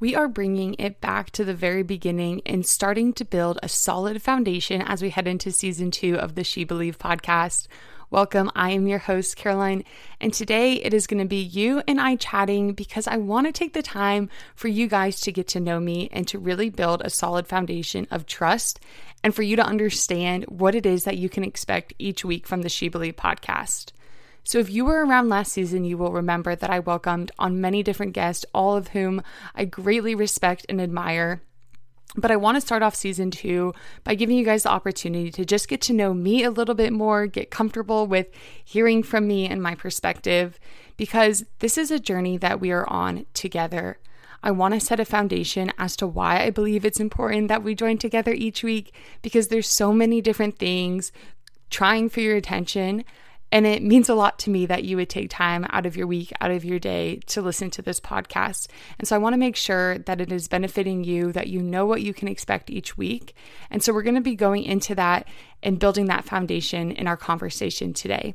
we are bringing it back to the very beginning and starting to build a solid foundation as we head into season two of the She Believe podcast. Welcome. I am your host, Caroline, and today it is going to be you and I chatting because I want to take the time for you guys to get to know me and to really build a solid foundation of trust and for you to understand what it is that you can expect each week from the She Believe podcast. So, if you were around last season, you will remember that I welcomed on many different guests, all of whom I greatly respect and admire. But I want to start off season two by giving you guys the opportunity to just get to know me a little bit more, get comfortable with hearing from me and my perspective, because this is a journey that we are on together. I want to set a foundation as to why I believe it's important that we join together each week because there's so many different things trying for your attention. And it means a lot to me that you would take time out of your week, out of your day to listen to this podcast. And so I want to make sure that it is benefiting you, that you know what you can expect each week. And so we're going to be going into that and building that foundation in our conversation today.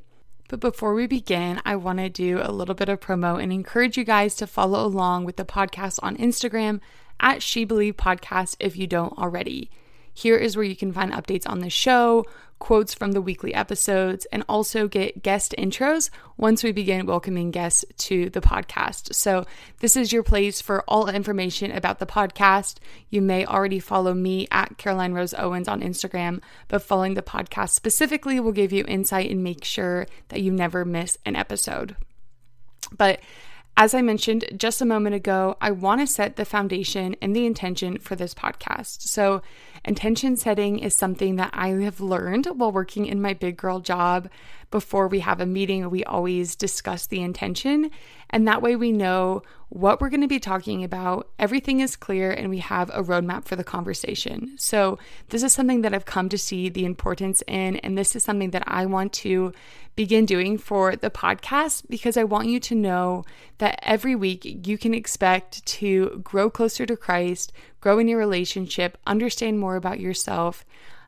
But before we begin, I want to do a little bit of promo and encourage you guys to follow along with the podcast on Instagram at She Believe Podcast if you don't already. Here is where you can find updates on the show, quotes from the weekly episodes, and also get guest intros once we begin welcoming guests to the podcast. So, this is your place for all information about the podcast. You may already follow me at Caroline Rose Owens on Instagram, but following the podcast specifically will give you insight and make sure that you never miss an episode. But as I mentioned just a moment ago, I want to set the foundation and the intention for this podcast. So, intention setting is something that I have learned while working in my big girl job. Before we have a meeting, we always discuss the intention, and that way we know what we're going to be talking about. Everything is clear, and we have a roadmap for the conversation. So, this is something that I've come to see the importance in, and this is something that I want to begin doing for the podcast because I want you to know that every week you can expect to grow closer to Christ, grow in your relationship, understand more about yourself.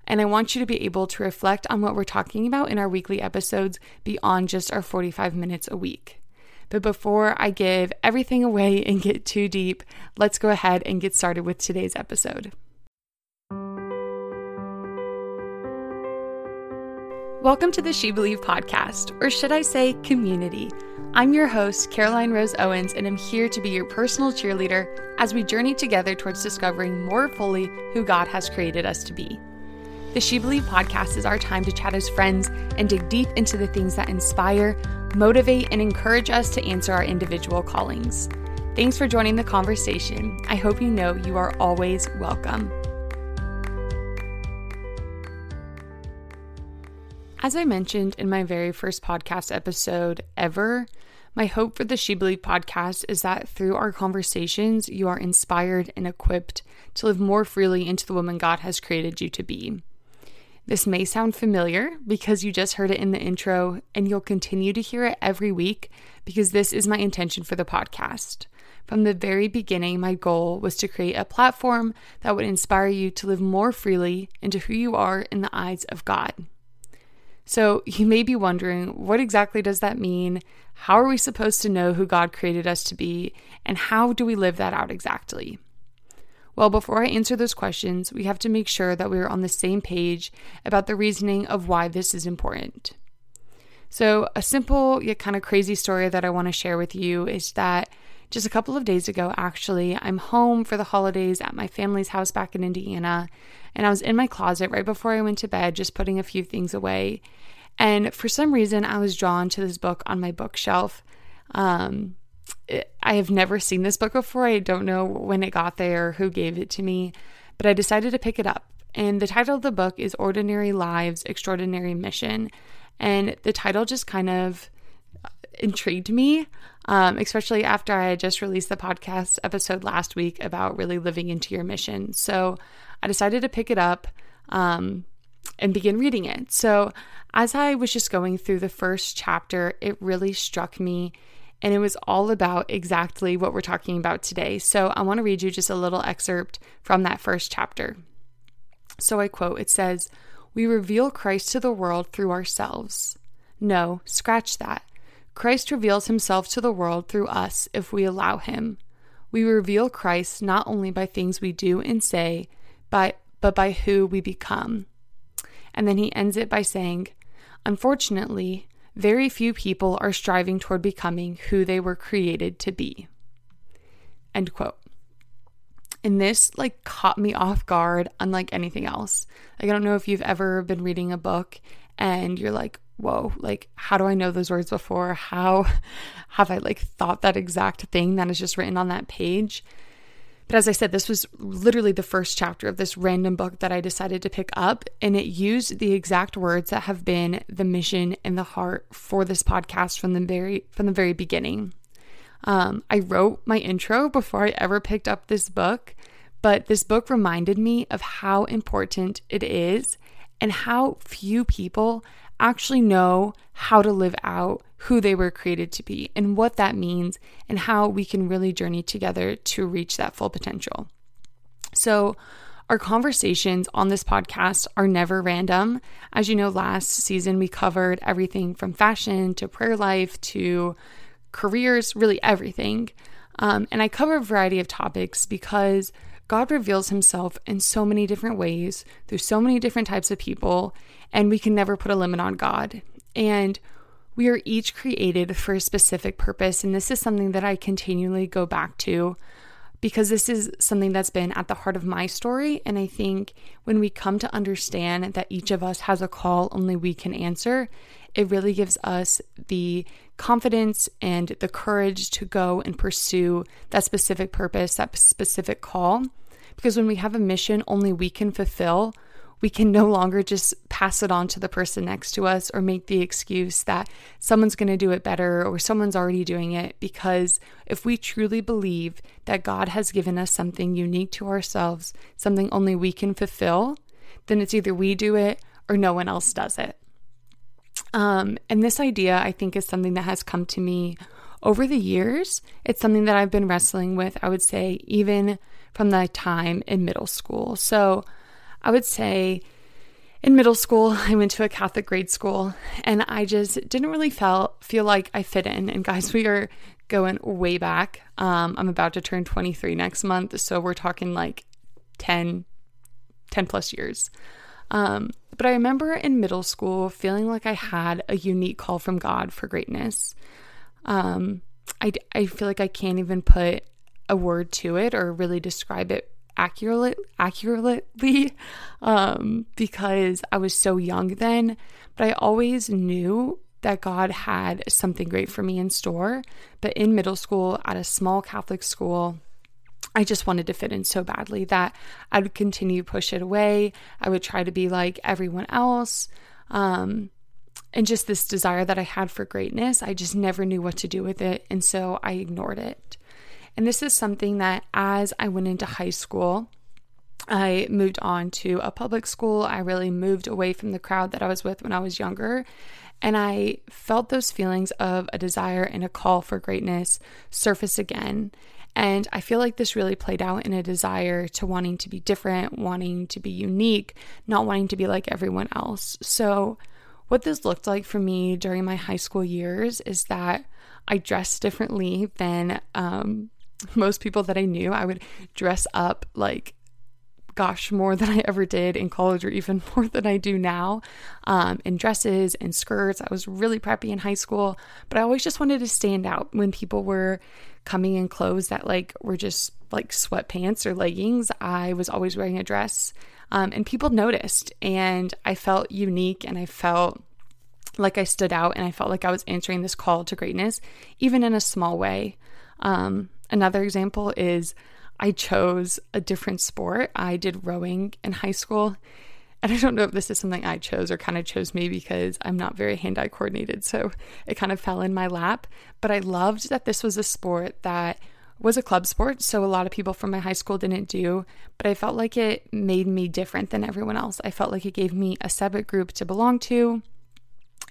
And I want you to be able to reflect on what we're talking about in our weekly episodes beyond just our 45 minutes a week. But before I give everything away and get too deep, let's go ahead and get started with today's episode. Welcome to the She Believe podcast, or should I say, community. I'm your host, Caroline Rose Owens, and I'm here to be your personal cheerleader as we journey together towards discovering more fully who God has created us to be. The She Believe podcast is our time to chat as friends and dig deep into the things that inspire, motivate, and encourage us to answer our individual callings. Thanks for joining the conversation. I hope you know you are always welcome. As I mentioned in my very first podcast episode ever, my hope for the She Believe podcast is that through our conversations, you are inspired and equipped to live more freely into the woman God has created you to be. This may sound familiar because you just heard it in the intro, and you'll continue to hear it every week because this is my intention for the podcast. From the very beginning, my goal was to create a platform that would inspire you to live more freely into who you are in the eyes of God. So, you may be wondering what exactly does that mean? How are we supposed to know who God created us to be? And how do we live that out exactly? Well, before I answer those questions, we have to make sure that we are on the same page about the reasoning of why this is important. So, a simple yet kind of crazy story that I want to share with you is that just a couple of days ago, actually, I'm home for the holidays at my family's house back in Indiana, and I was in my closet right before I went to bed, just putting a few things away. And for some reason, I was drawn to this book on my bookshelf. Um, it, I have never seen this book before. I don't know when it got there, who gave it to me, but I decided to pick it up. And the title of the book is Ordinary Lives, Extraordinary Mission. And the title just kind of intrigued me, um, especially after I had just released the podcast episode last week about really living into your mission. So I decided to pick it up um, and begin reading it. So as I was just going through the first chapter, it really struck me. And it was all about exactly what we're talking about today. So I want to read you just a little excerpt from that first chapter. So I quote it says, We reveal Christ to the world through ourselves. No, scratch that. Christ reveals himself to the world through us if we allow him. we reveal Christ not only by things we do and say, but, but by who we become. And then he ends it by saying, Unfortunately, very few people are striving toward becoming who they were created to be. End quote. And this like caught me off guard unlike anything else. Like I don't know if you've ever been reading a book and you're like, whoa, like how do I know those words before? How have I like thought that exact thing that is just written on that page? But as I said, this was literally the first chapter of this random book that I decided to pick up, and it used the exact words that have been the mission and the heart for this podcast from the very from the very beginning. Um, I wrote my intro before I ever picked up this book, but this book reminded me of how important it is and how few people actually know how to live out who they were created to be and what that means and how we can really journey together to reach that full potential. So, our conversations on this podcast are never random. As you know, last season we covered everything from fashion to prayer life to careers, really everything. Um, and I cover a variety of topics because God reveals himself in so many different ways through so many different types of people, and we can never put a limit on God. And we are each created for a specific purpose. And this is something that I continually go back to because this is something that's been at the heart of my story. And I think when we come to understand that each of us has a call only we can answer, it really gives us the confidence and the courage to go and pursue that specific purpose, that specific call. Because when we have a mission only we can fulfill, we can no longer just pass it on to the person next to us or make the excuse that someone's going to do it better or someone's already doing it. Because if we truly believe that God has given us something unique to ourselves, something only we can fulfill, then it's either we do it or no one else does it. Um, and this idea, I think, is something that has come to me over the years. It's something that I've been wrestling with, I would say, even from the time in middle school. So I would say in middle school, I went to a Catholic grade school and I just didn't really feel, feel like I fit in. And guys, we are going way back. Um, I'm about to turn 23 next month. So we're talking like 10, 10 plus years. Um, but I remember in middle school feeling like I had a unique call from God for greatness. Um, I, I feel like I can't even put a word to it or really describe it accurately accurately um, because I was so young then. But I always knew that God had something great for me in store. But in middle school, at a small Catholic school, I just wanted to fit in so badly that I would continue to push it away. I would try to be like everyone else. Um, and just this desire that I had for greatness, I just never knew what to do with it. And so I ignored it. And this is something that as I went into high school, I moved on to a public school. I really moved away from the crowd that I was with when I was younger. And I felt those feelings of a desire and a call for greatness surface again. And I feel like this really played out in a desire to wanting to be different, wanting to be unique, not wanting to be like everyone else. So, what this looked like for me during my high school years is that I dressed differently than um, most people that I knew. I would dress up like gosh, more than I ever did in college, or even more than I do now, um, in dresses and skirts. I was really preppy in high school, but I always just wanted to stand out when people were coming in clothes that like were just like sweatpants or leggings. I was always wearing a dress, um, and people noticed, and I felt unique, and I felt like I stood out, and I felt like I was answering this call to greatness, even in a small way. Um, another example is I chose a different sport. I did rowing in high school. And I don't know if this is something I chose or kind of chose me because I'm not very hand eye coordinated. So it kind of fell in my lap. But I loved that this was a sport that was a club sport. So a lot of people from my high school didn't do. But I felt like it made me different than everyone else. I felt like it gave me a separate group to belong to.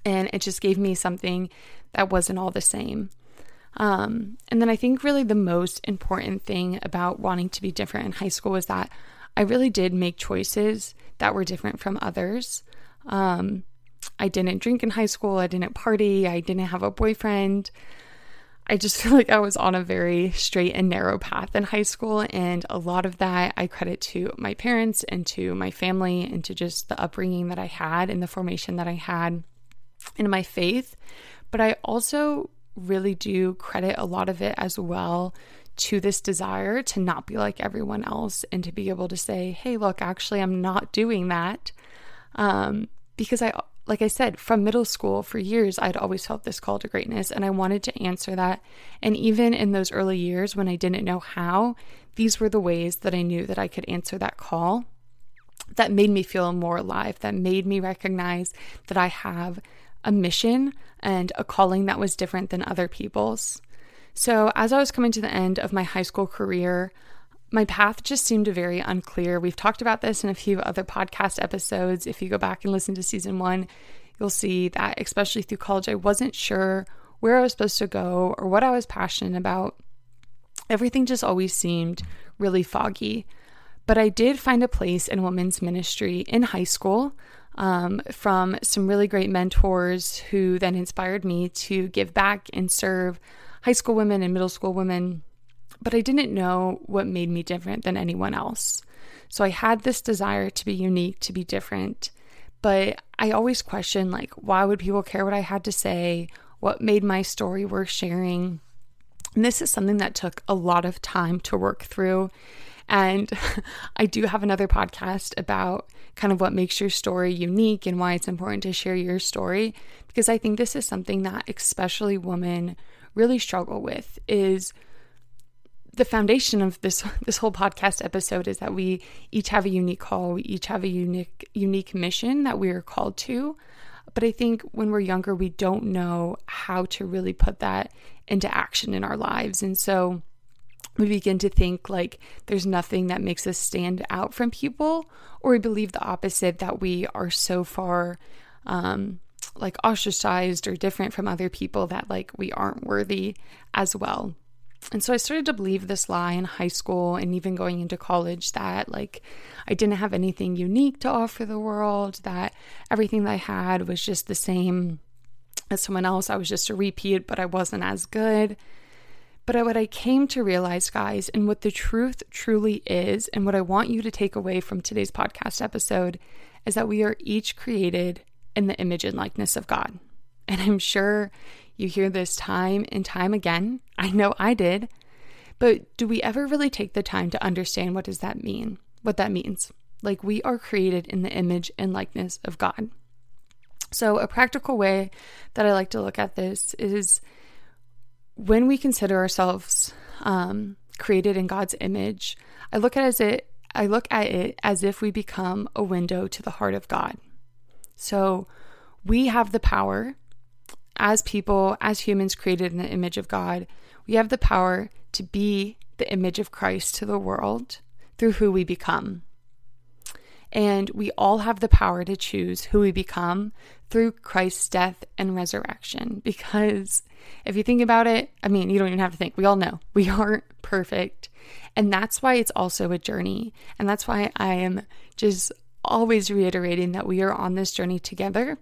And it just gave me something that wasn't all the same. Um, and then I think really the most important thing about wanting to be different in high school was that I really did make choices that were different from others. Um, I didn't drink in high school, I didn't party, I didn't have a boyfriend. I just feel like I was on a very straight and narrow path in high school. And a lot of that I credit to my parents and to my family and to just the upbringing that I had and the formation that I had in my faith. But I also really do credit a lot of it as well to this desire to not be like everyone else and to be able to say, hey, look, actually, I'm not doing that. Um, because I like I said, from middle school for years, I'd always felt this call to greatness and I wanted to answer that. And even in those early years when I didn't know how, these were the ways that I knew that I could answer that call that made me feel more alive, that made me recognize that I have a mission and a calling that was different than other people's. So, as I was coming to the end of my high school career, my path just seemed very unclear. We've talked about this in a few other podcast episodes. If you go back and listen to season one, you'll see that, especially through college, I wasn't sure where I was supposed to go or what I was passionate about. Everything just always seemed really foggy. But I did find a place in women's ministry in high school um, from some really great mentors who then inspired me to give back and serve high school women and middle school women but I didn't know what made me different than anyone else. So I had this desire to be unique, to be different, but I always questioned like why would people care what I had to say? What made my story worth sharing? And this is something that took a lot of time to work through. And I do have another podcast about kind of what makes your story unique and why it's important to share your story because I think this is something that especially women really struggle with is the foundation of this this whole podcast episode is that we each have a unique call, we each have a unique unique mission that we are called to. But I think when we're younger, we don't know how to really put that into action in our lives. And so we begin to think like there's nothing that makes us stand out from people, or we believe the opposite that we are so far um, like ostracized or different from other people that like we aren't worthy as well. And so I started to believe this lie in high school and even going into college that like I didn't have anything unique to offer the world, that everything that I had was just the same as someone else. I was just a repeat, but I wasn't as good. But what I came to realize, guys, and what the truth truly is, and what I want you to take away from today's podcast episode is that we are each created in the image and likeness of God. And I'm sure you hear this time and time again. I know I did. But do we ever really take the time to understand what does that mean? What that means? Like we are created in the image and likeness of God. So a practical way that I like to look at this is when we consider ourselves um, created in God's image, I look at as it I look at it as if we become a window to the heart of God. So we have the power as people, as humans created in the image of God, we have the power to be the image of Christ to the world through who we become. And we all have the power to choose who we become through Christ's death and resurrection. Because if you think about it, I mean, you don't even have to think. We all know we aren't perfect. And that's why it's also a journey. And that's why I am just always reiterating that we are on this journey together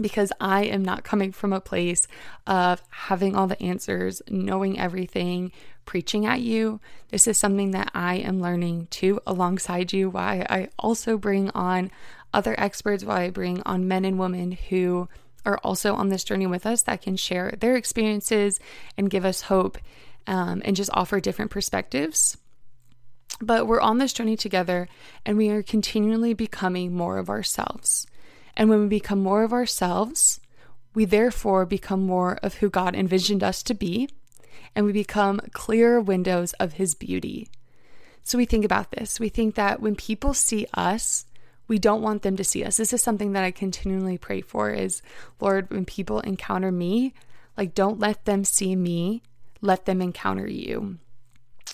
because I am not coming from a place of having all the answers, knowing everything, preaching at you. This is something that I am learning too alongside you. Why I also bring on other experts, why I bring on men and women who are also on this journey with us that can share their experiences and give us hope um, and just offer different perspectives. But we're on this journey together and we are continually becoming more of ourselves. And when we become more of ourselves, we therefore become more of who God envisioned us to be, and we become clearer windows of His beauty. So we think about this. We think that when people see us, we don't want them to see us. This is something that I continually pray for is Lord, when people encounter me, like don't let them see me, let them encounter you.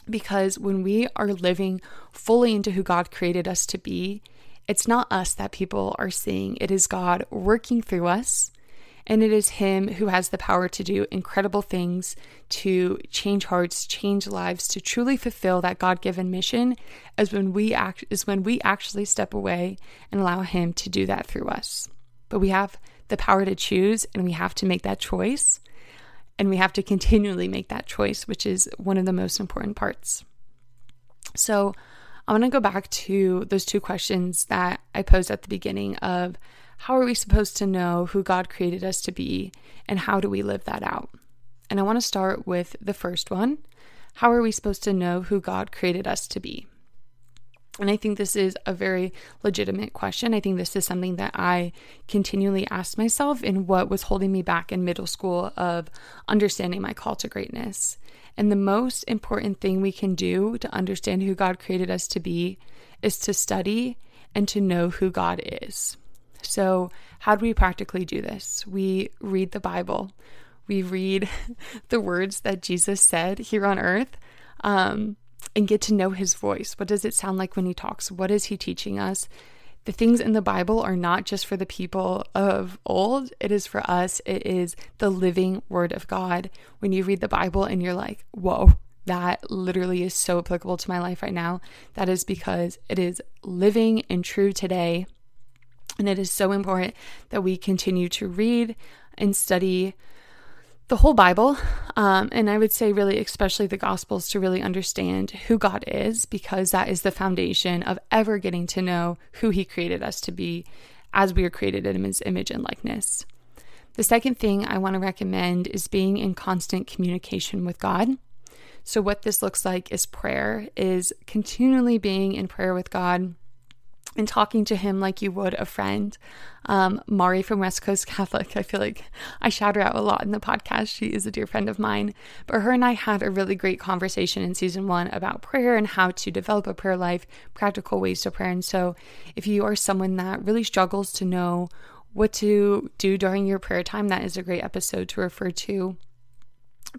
Because when we are living fully into who God created us to be, it's not us that people are seeing, it is God working through us. And it is Him who has the power to do incredible things, to change hearts, change lives, to truly fulfill that God given mission as when we act is when we actually step away and allow Him to do that through us. But we have the power to choose and we have to make that choice. And we have to continually make that choice, which is one of the most important parts. So, I want to go back to those two questions that I posed at the beginning of how are we supposed to know who God created us to be and how do we live that out? And I want to start with the first one. How are we supposed to know who God created us to be? And I think this is a very legitimate question. I think this is something that I continually asked myself in what was holding me back in middle school of understanding my call to greatness. And the most important thing we can do to understand who God created us to be is to study and to know who God is. So, how do we practically do this? We read the Bible, we read the words that Jesus said here on earth. Um, and get to know his voice. What does it sound like when he talks? What is he teaching us? The things in the Bible are not just for the people of old, it is for us. It is the living word of God. When you read the Bible and you're like, whoa, that literally is so applicable to my life right now, that is because it is living and true today. And it is so important that we continue to read and study the whole Bible, um, and I would say, really, especially the Gospels, to really understand who God is, because that is the foundation of ever getting to know who He created us to be as we are created in His image and likeness. The second thing I want to recommend is being in constant communication with God. So, what this looks like is prayer, is continually being in prayer with God and talking to him like you would a friend. Um, Mari from West Coast Catholic, I feel like I shout her out a lot in the podcast. She is a dear friend of mine. But her and I had a really great conversation in season one about prayer and how to develop a prayer life, practical ways to pray. And so, if you are someone that really struggles to know what to do during your prayer time, that is a great episode to refer to.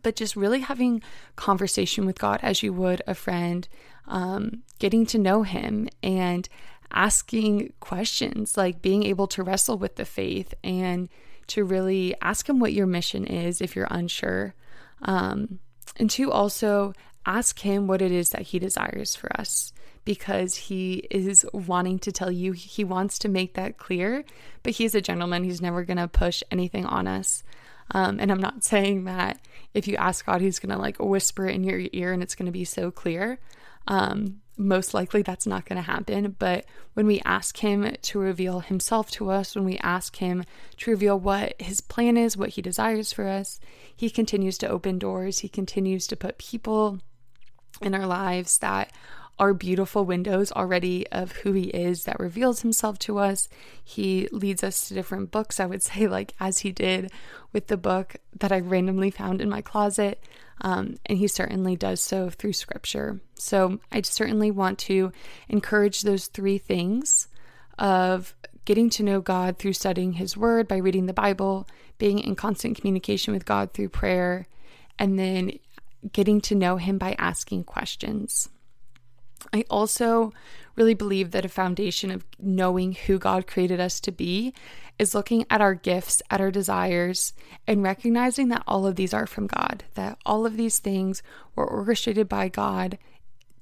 But just really having conversation with God as you would a friend, um, getting to know Him and asking questions, like being able to wrestle with the faith and to really ask Him what your mission is if you're unsure. Um, and to also ask Him what it is that He desires for us because He is wanting to tell you, He wants to make that clear, but He's a gentleman. He's never going to push anything on us. Um, and I'm not saying that if you ask God, He's going to like whisper in your ear and it's going to be so clear. Um, most likely that's not going to happen. But when we ask Him to reveal Himself to us, when we ask Him to reveal what His plan is, what He desires for us, He continues to open doors. He continues to put people in our lives that are beautiful windows already of who he is that reveals himself to us. He leads us to different books, I would say, like as he did with the book that I randomly found in my closet. Um, and he certainly does so through scripture. So I certainly want to encourage those three things of getting to know God through studying his word by reading the Bible, being in constant communication with God through prayer, and then getting to know him by asking questions. I also really believe that a foundation of knowing who God created us to be is looking at our gifts, at our desires, and recognizing that all of these are from God, that all of these things were orchestrated by God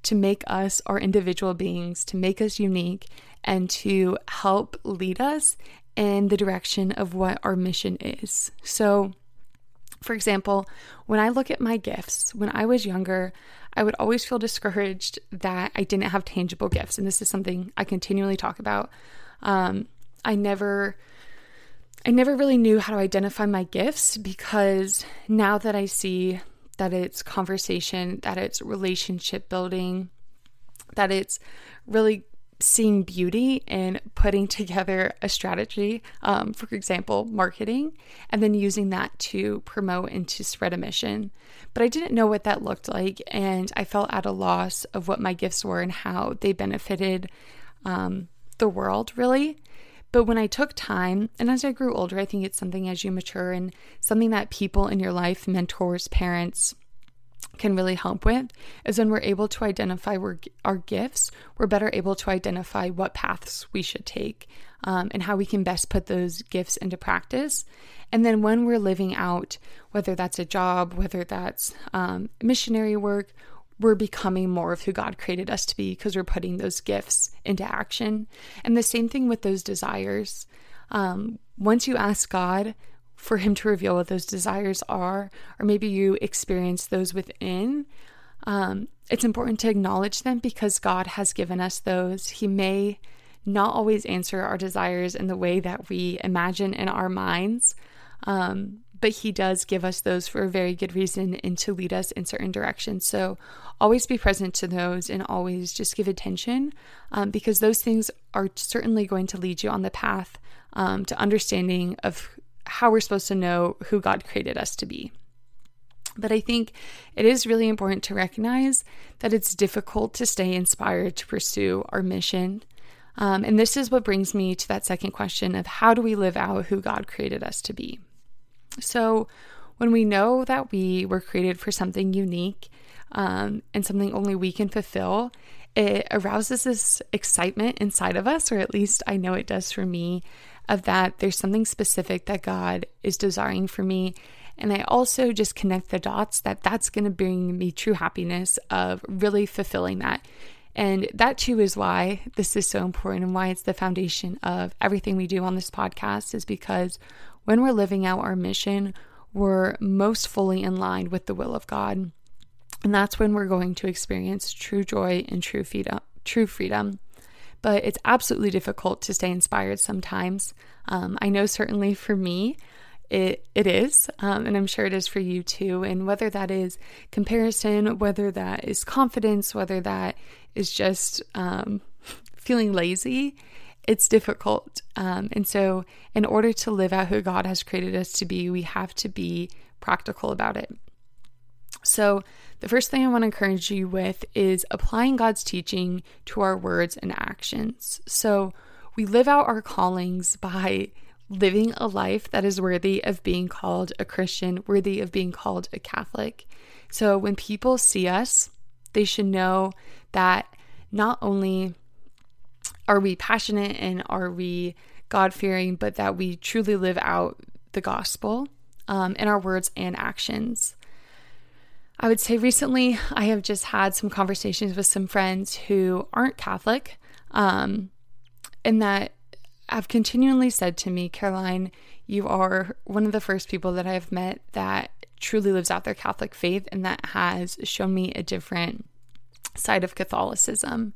to make us our individual beings, to make us unique, and to help lead us in the direction of what our mission is. So, for example, when I look at my gifts, when I was younger, I would always feel discouraged that I didn't have tangible gifts. And this is something I continually talk about. Um, I never. I never really knew how to identify my gifts because now that I see that it's conversation, that it's relationship building, that it's really seeing beauty and putting together a strategy, um, for example, marketing, and then using that to promote and to spread a mission. But I didn't know what that looked like, and I felt at a loss of what my gifts were and how they benefited um, the world, really. But when I took time, and as I grew older, I think it's something as you mature and something that people in your life, mentors, parents, can really help with is when we're able to identify our gifts, we're better able to identify what paths we should take um, and how we can best put those gifts into practice. And then when we're living out, whether that's a job, whether that's um, missionary work, we're becoming more of who God created us to be because we're putting those gifts into action. And the same thing with those desires. Um, once you ask God for Him to reveal what those desires are, or maybe you experience those within, um, it's important to acknowledge them because God has given us those. He may not always answer our desires in the way that we imagine in our minds, um, but He does give us those for a very good reason and to lead us in certain directions. So always be present to those and always just give attention um, because those things are certainly going to lead you on the path um, to understanding of how we're supposed to know who God created us to be. But I think it is really important to recognize that it's difficult to stay inspired to pursue our mission. Um, and this is what brings me to that second question of how do we live out who God created us to be? So, when we know that we were created for something unique um, and something only we can fulfill, it arouses this excitement inside of us, or at least I know it does for me, of that there's something specific that God is desiring for me. And I also just connect the dots that that's going to bring me true happiness of really fulfilling that. And that too is why this is so important and why it's the foundation of everything we do on this podcast, is because when we're living out our mission, we're most fully in line with the will of God. And that's when we're going to experience true joy and true freedom. True freedom. But it's absolutely difficult to stay inspired sometimes. Um, I know certainly for me, it it is, um, and I'm sure it is for you too. And whether that is comparison, whether that is confidence, whether that is just um, feeling lazy, it's difficult. Um, and so, in order to live out who God has created us to be, we have to be practical about it. So, the first thing I want to encourage you with is applying God's teaching to our words and actions. So, we live out our callings by living a life that is worthy of being called a Christian, worthy of being called a Catholic. So, when people see us, they should know that not only are we passionate and are we God fearing, but that we truly live out the gospel um, in our words and actions. I would say recently I have just had some conversations with some friends who aren't Catholic, um, and that have continually said to me, Caroline, you are one of the first people that I have met that truly lives out their Catholic faith and that has shown me a different side of Catholicism.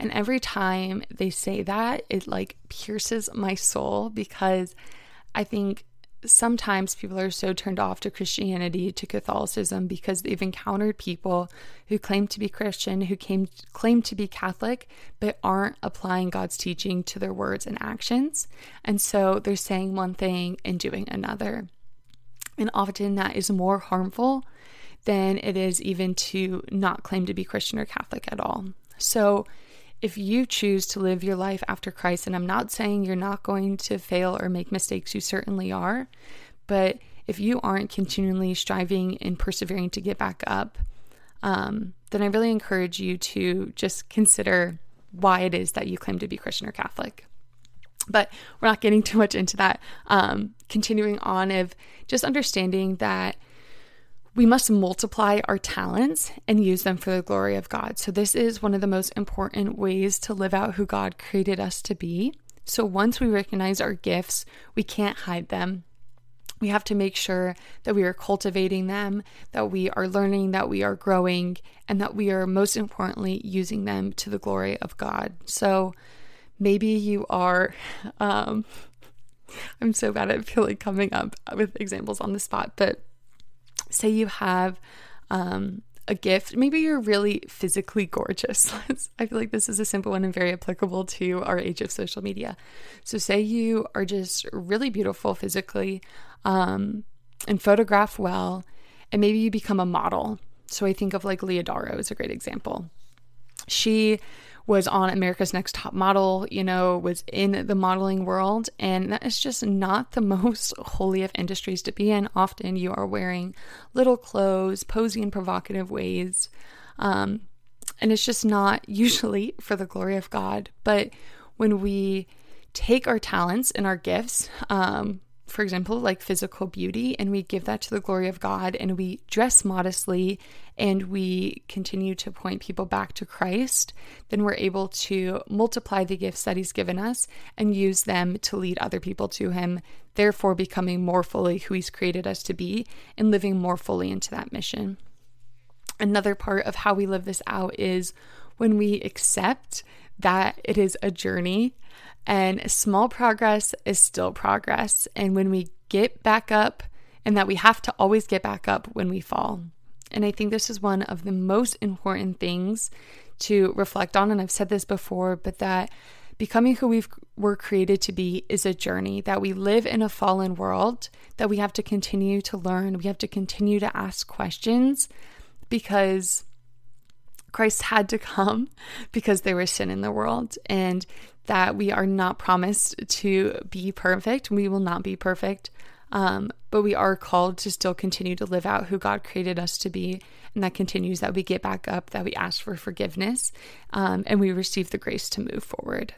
And every time they say that, it like pierces my soul because I think sometimes people are so turned off to Christianity, to Catholicism, because they've encountered people who claim to be Christian, who came, claim to be Catholic, but aren't applying God's teaching to their words and actions. And so they're saying one thing and doing another. And often that is more harmful than it is even to not claim to be Christian or Catholic at all. So if you choose to live your life after Christ, and I'm not saying you're not going to fail or make mistakes, you certainly are, but if you aren't continually striving and persevering to get back up, um, then I really encourage you to just consider why it is that you claim to be Christian or Catholic. But we're not getting too much into that. Um, continuing on of just understanding that we must multiply our talents and use them for the glory of God. So, this is one of the most important ways to live out who God created us to be. So, once we recognize our gifts, we can't hide them. We have to make sure that we are cultivating them, that we are learning, that we are growing, and that we are most importantly using them to the glory of God. So, maybe you are. Um, I'm so bad at feeling coming up with examples on the spot, but say you have um, a gift. Maybe you're really physically gorgeous. I feel like this is a simple one and very applicable to our age of social media. So, say you are just really beautiful physically um, and photograph well, and maybe you become a model. So, I think of like Leah Darrow is a great example. She was on America's Next Top Model, you know, was in the modeling world. And that is just not the most holy of industries to be in. Often you are wearing little clothes, posing in provocative ways. Um, and it's just not usually for the glory of God. But when we take our talents and our gifts, um, for example, like physical beauty, and we give that to the glory of God and we dress modestly and we continue to point people back to Christ, then we're able to multiply the gifts that He's given us and use them to lead other people to Him, therefore becoming more fully who He's created us to be and living more fully into that mission. Another part of how we live this out is when we accept that it is a journey and small progress is still progress. And when we get back up, and that we have to always get back up when we fall. And I think this is one of the most important things to reflect on. And I've said this before, but that becoming who we were created to be is a journey, that we live in a fallen world, that we have to continue to learn, we have to continue to ask questions because Christ had to come because there was sin in the world and that we are not promised to be perfect. We will not be perfect. Um, but we are called to still continue to live out who God created us to be. And that continues that we get back up, that we ask for forgiveness, um, and we receive the grace to move forward.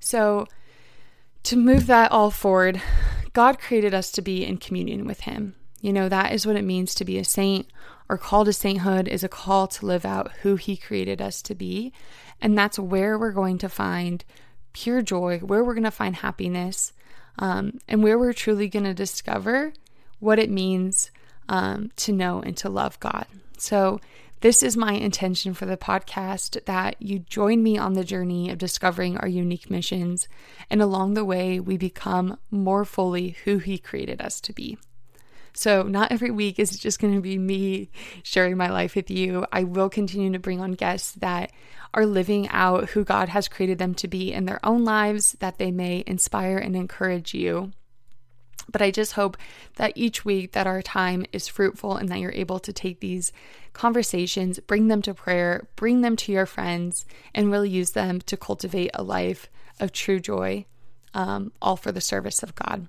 So, to move that all forward, God created us to be in communion with Him. You know, that is what it means to be a saint. Our call to sainthood is a call to live out who He created us to be. And that's where we're going to find pure joy, where we're going to find happiness, um, and where we're truly going to discover what it means um, to know and to love God. So, this is my intention for the podcast that you join me on the journey of discovering our unique missions, and along the way, we become more fully who He created us to be. So, not every week is just going to be me sharing my life with you. I will continue to bring on guests that are living out who God has created them to be in their own lives, that they may inspire and encourage you. But I just hope that each week that our time is fruitful and that you're able to take these conversations, bring them to prayer, bring them to your friends, and really use them to cultivate a life of true joy, um, all for the service of God.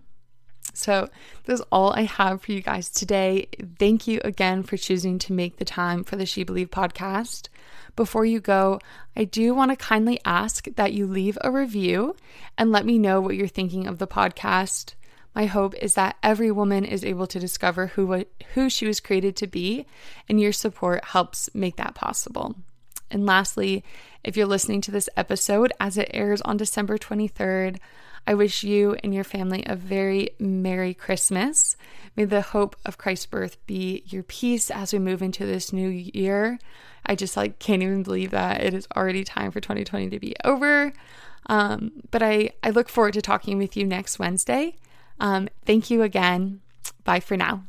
So, that's all I have for you guys today. Thank you again for choosing to make the time for the She Believe podcast. Before you go, I do want to kindly ask that you leave a review and let me know what you're thinking of the podcast. My hope is that every woman is able to discover who who she was created to be, and your support helps make that possible. And lastly, if you're listening to this episode as it airs on December 23rd, I wish you and your family a very Merry Christmas. May the hope of Christ's birth be your peace as we move into this new year. I just like can't even believe that it is already time for 2020 to be over. Um, but I, I look forward to talking with you next Wednesday. Um, thank you again. Bye for now.